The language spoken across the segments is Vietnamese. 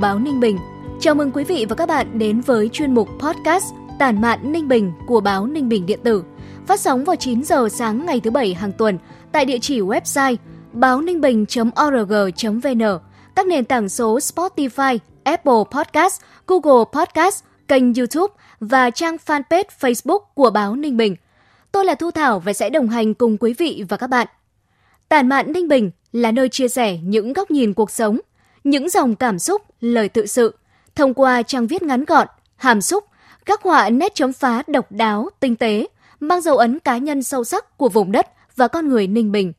Báo Ninh Bình. Chào mừng quý vị và các bạn đến với chuyên mục podcast Tản mạn Ninh Bình của báo Ninh Bình điện tử, phát sóng vào 9 giờ sáng ngày thứ bảy hàng tuần tại địa chỉ website báo ninh bình.org.vn, các nền tảng số Spotify, Apple Podcast, Google Podcast, kênh YouTube và trang fanpage Facebook của báo Ninh Bình. Tôi là Thu Thảo và sẽ đồng hành cùng quý vị và các bạn. Tản mạn Ninh Bình là nơi chia sẻ những góc nhìn cuộc sống, những dòng cảm xúc, lời tự sự, thông qua trang viết ngắn gọn, hàm xúc, các họa nét chấm phá độc đáo, tinh tế, mang dấu ấn cá nhân sâu sắc của vùng đất và con người Ninh Bình.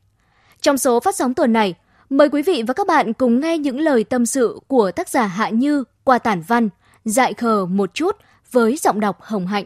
Trong số phát sóng tuần này, mời quý vị và các bạn cùng nghe những lời tâm sự của tác giả Hạ Như qua tản văn, dại khờ một chút với giọng đọc hồng hạnh.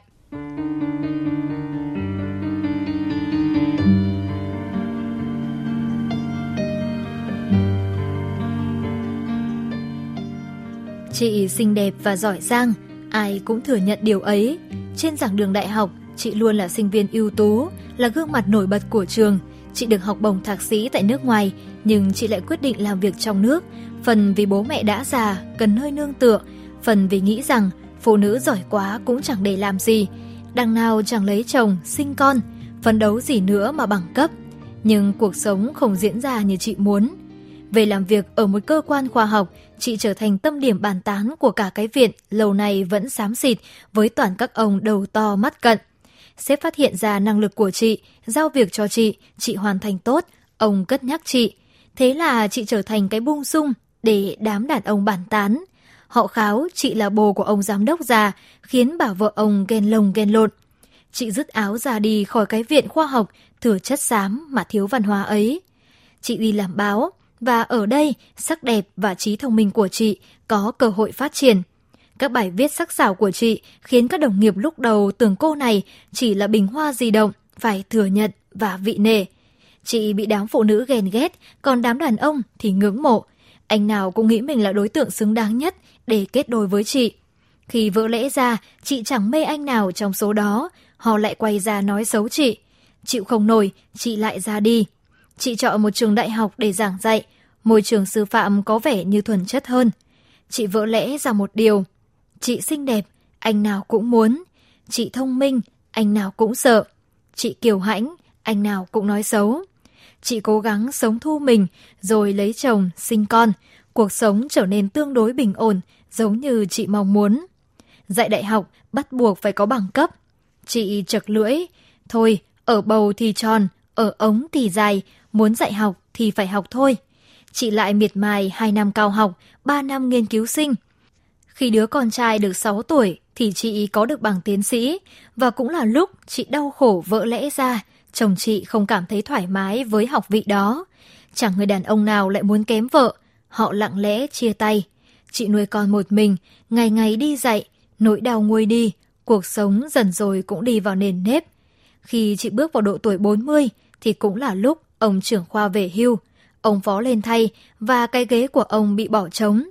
Chị xinh đẹp và giỏi giang, ai cũng thừa nhận điều ấy. Trên giảng đường đại học, chị luôn là sinh viên ưu tú, là gương mặt nổi bật của trường. Chị được học bổng thạc sĩ tại nước ngoài, nhưng chị lại quyết định làm việc trong nước. Phần vì bố mẹ đã già, cần nơi nương tựa, phần vì nghĩ rằng phụ nữ giỏi quá cũng chẳng để làm gì. Đằng nào chẳng lấy chồng, sinh con, phấn đấu gì nữa mà bằng cấp. Nhưng cuộc sống không diễn ra như chị muốn. Về làm việc ở một cơ quan khoa học, chị trở thành tâm điểm bàn tán của cả cái viện lâu nay vẫn xám xịt với toàn các ông đầu to mắt cận. Sếp phát hiện ra năng lực của chị, giao việc cho chị, chị hoàn thành tốt, ông cất nhắc chị. Thế là chị trở thành cái bung sung để đám đàn ông bàn tán. Họ kháo chị là bồ của ông giám đốc già, khiến bà vợ ông ghen lồng ghen lộn. Chị dứt áo ra đi khỏi cái viện khoa học, thừa chất xám mà thiếu văn hóa ấy. Chị đi làm báo, và ở đây, sắc đẹp và trí thông minh của chị có cơ hội phát triển. Các bài viết sắc sảo của chị khiến các đồng nghiệp lúc đầu tưởng cô này chỉ là bình hoa di động, phải thừa nhận và vị nể. Chị bị đám phụ nữ ghen ghét, còn đám đàn ông thì ngưỡng mộ. Anh nào cũng nghĩ mình là đối tượng xứng đáng nhất để kết đôi với chị. Khi vỡ lẽ ra, chị chẳng mê anh nào trong số đó, họ lại quay ra nói xấu chị. Chịu không nổi, chị lại ra đi. Chị chọn một trường đại học để giảng dạy, môi trường sư phạm có vẻ như thuần chất hơn. Chị vỡ lẽ ra một điều. Chị xinh đẹp, anh nào cũng muốn. Chị thông minh, anh nào cũng sợ. Chị kiều hãnh, anh nào cũng nói xấu. Chị cố gắng sống thu mình, rồi lấy chồng, sinh con. Cuộc sống trở nên tương đối bình ổn, giống như chị mong muốn. Dạy đại học bắt buộc phải có bằng cấp. Chị chật lưỡi. Thôi, ở bầu thì tròn, ở ống thì dài, muốn dạy học thì phải học thôi. Chị lại miệt mài 2 năm cao học, 3 năm nghiên cứu sinh. Khi đứa con trai được 6 tuổi thì chị có được bằng tiến sĩ và cũng là lúc chị đau khổ vỡ lẽ ra, chồng chị không cảm thấy thoải mái với học vị đó. Chẳng người đàn ông nào lại muốn kém vợ, họ lặng lẽ chia tay. Chị nuôi con một mình, ngày ngày đi dạy, nỗi đau nguôi đi, cuộc sống dần rồi cũng đi vào nền nếp. Khi chị bước vào độ tuổi 40 thì cũng là lúc ông trưởng khoa về hưu. Ông phó lên thay và cái ghế của ông bị bỏ trống.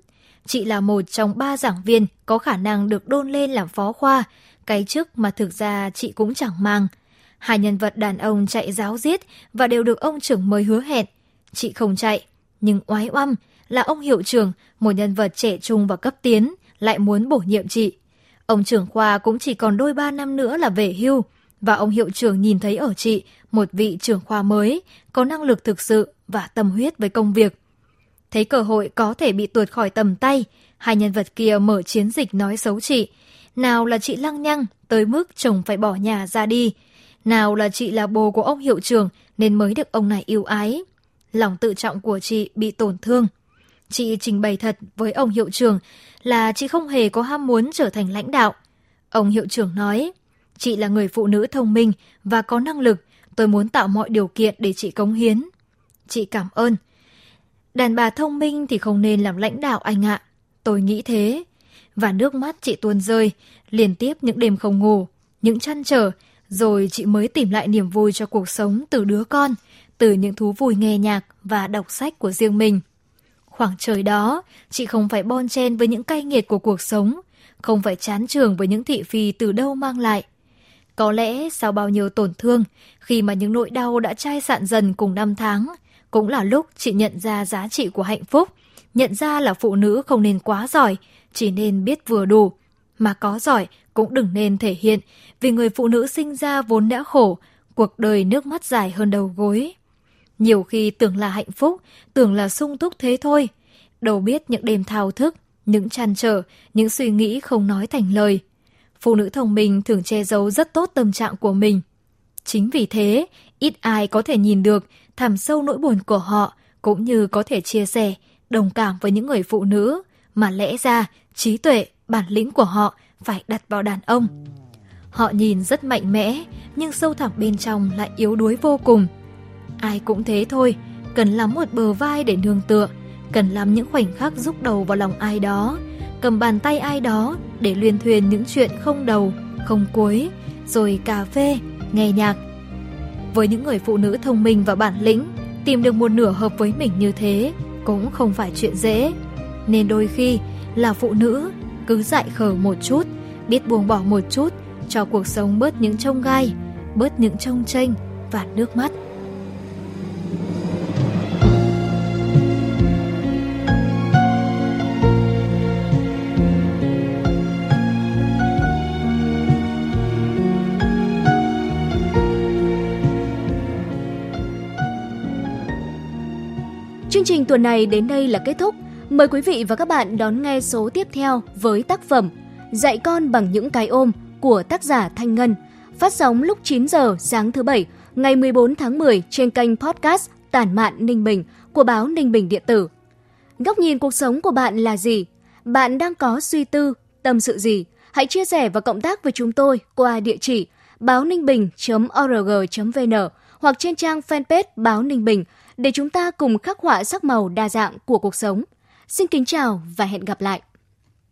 Chị là một trong ba giảng viên có khả năng được đôn lên làm phó khoa, cái chức mà thực ra chị cũng chẳng mang. Hai nhân vật đàn ông chạy giáo giết và đều được ông trưởng mới hứa hẹn. Chị không chạy, nhưng oái oăm là ông hiệu trưởng, một nhân vật trẻ trung và cấp tiến, lại muốn bổ nhiệm chị. Ông trưởng khoa cũng chỉ còn đôi ba năm nữa là về hưu, và ông hiệu trưởng nhìn thấy ở chị một vị trưởng khoa mới, có năng lực thực sự và tâm huyết với công việc. Thấy cơ hội có thể bị tuột khỏi tầm tay, hai nhân vật kia mở chiến dịch nói xấu chị. Nào là chị lăng nhăng tới mức chồng phải bỏ nhà ra đi, nào là chị là bồ của ông hiệu trưởng nên mới được ông này yêu ái. Lòng tự trọng của chị bị tổn thương. Chị trình bày thật với ông hiệu trưởng là chị không hề có ham muốn trở thành lãnh đạo. Ông hiệu trưởng nói, chị là người phụ nữ thông minh và có năng lực, tôi muốn tạo mọi điều kiện để chị cống hiến. Chị cảm ơn. Đàn bà thông minh thì không nên làm lãnh đạo anh ạ. Tôi nghĩ thế. Và nước mắt chị tuôn rơi, liên tiếp những đêm không ngủ, những chăn trở, rồi chị mới tìm lại niềm vui cho cuộc sống từ đứa con, từ những thú vui nghe nhạc và đọc sách của riêng mình. Khoảng trời đó, chị không phải bon chen với những cay nghiệt của cuộc sống, không phải chán trường với những thị phi từ đâu mang lại. Có lẽ sau bao nhiêu tổn thương, khi mà những nỗi đau đã chai sạn dần cùng năm tháng, cũng là lúc chị nhận ra giá trị của hạnh phúc, nhận ra là phụ nữ không nên quá giỏi, chỉ nên biết vừa đủ. Mà có giỏi cũng đừng nên thể hiện, vì người phụ nữ sinh ra vốn đã khổ, cuộc đời nước mắt dài hơn đầu gối. Nhiều khi tưởng là hạnh phúc, tưởng là sung túc thế thôi. Đâu biết những đêm thao thức, những trăn trở, những suy nghĩ không nói thành lời. Phụ nữ thông minh thường che giấu rất tốt tâm trạng của mình. Chính vì thế, ít ai có thể nhìn được thẳm sâu nỗi buồn của họ, cũng như có thể chia sẻ, đồng cảm với những người phụ nữ, mà lẽ ra trí tuệ, bản lĩnh của họ phải đặt vào đàn ông. Họ nhìn rất mạnh mẽ, nhưng sâu thẳm bên trong lại yếu đuối vô cùng. Ai cũng thế thôi, cần lắm một bờ vai để nương tựa, cần lắm những khoảnh khắc rúc đầu vào lòng ai đó, cầm bàn tay ai đó để luyên thuyền những chuyện không đầu, không cuối, rồi cà phê, nghe nhạc. Với những người phụ nữ thông minh và bản lĩnh, tìm được một nửa hợp với mình như thế cũng không phải chuyện dễ. Nên đôi khi là phụ nữ cứ dại khờ một chút, biết buông bỏ một chút cho cuộc sống bớt những trông gai, bớt những trông tranh và nước mắt. Trình tuần này đến đây là kết thúc. Mời quý vị và các bạn đón nghe số tiếp theo với tác phẩm Dạy con bằng những cái ôm của tác giả Thanh Ngân, phát sóng lúc 9 giờ sáng thứ Bảy, ngày 14 tháng 10 trên kênh podcast Tản mạn Ninh Bình của báo Ninh Bình Điện tử. Góc nhìn cuộc sống của bạn là gì? Bạn đang có suy tư, tâm sự gì? Hãy chia sẻ và cộng tác với chúng tôi qua địa chỉ báo ninh bình.org.vn hoặc trên trang fanpage báo Ninh Bình để chúng ta cùng khắc họa sắc màu đa dạng của cuộc sống. Xin kính chào và hẹn gặp lại!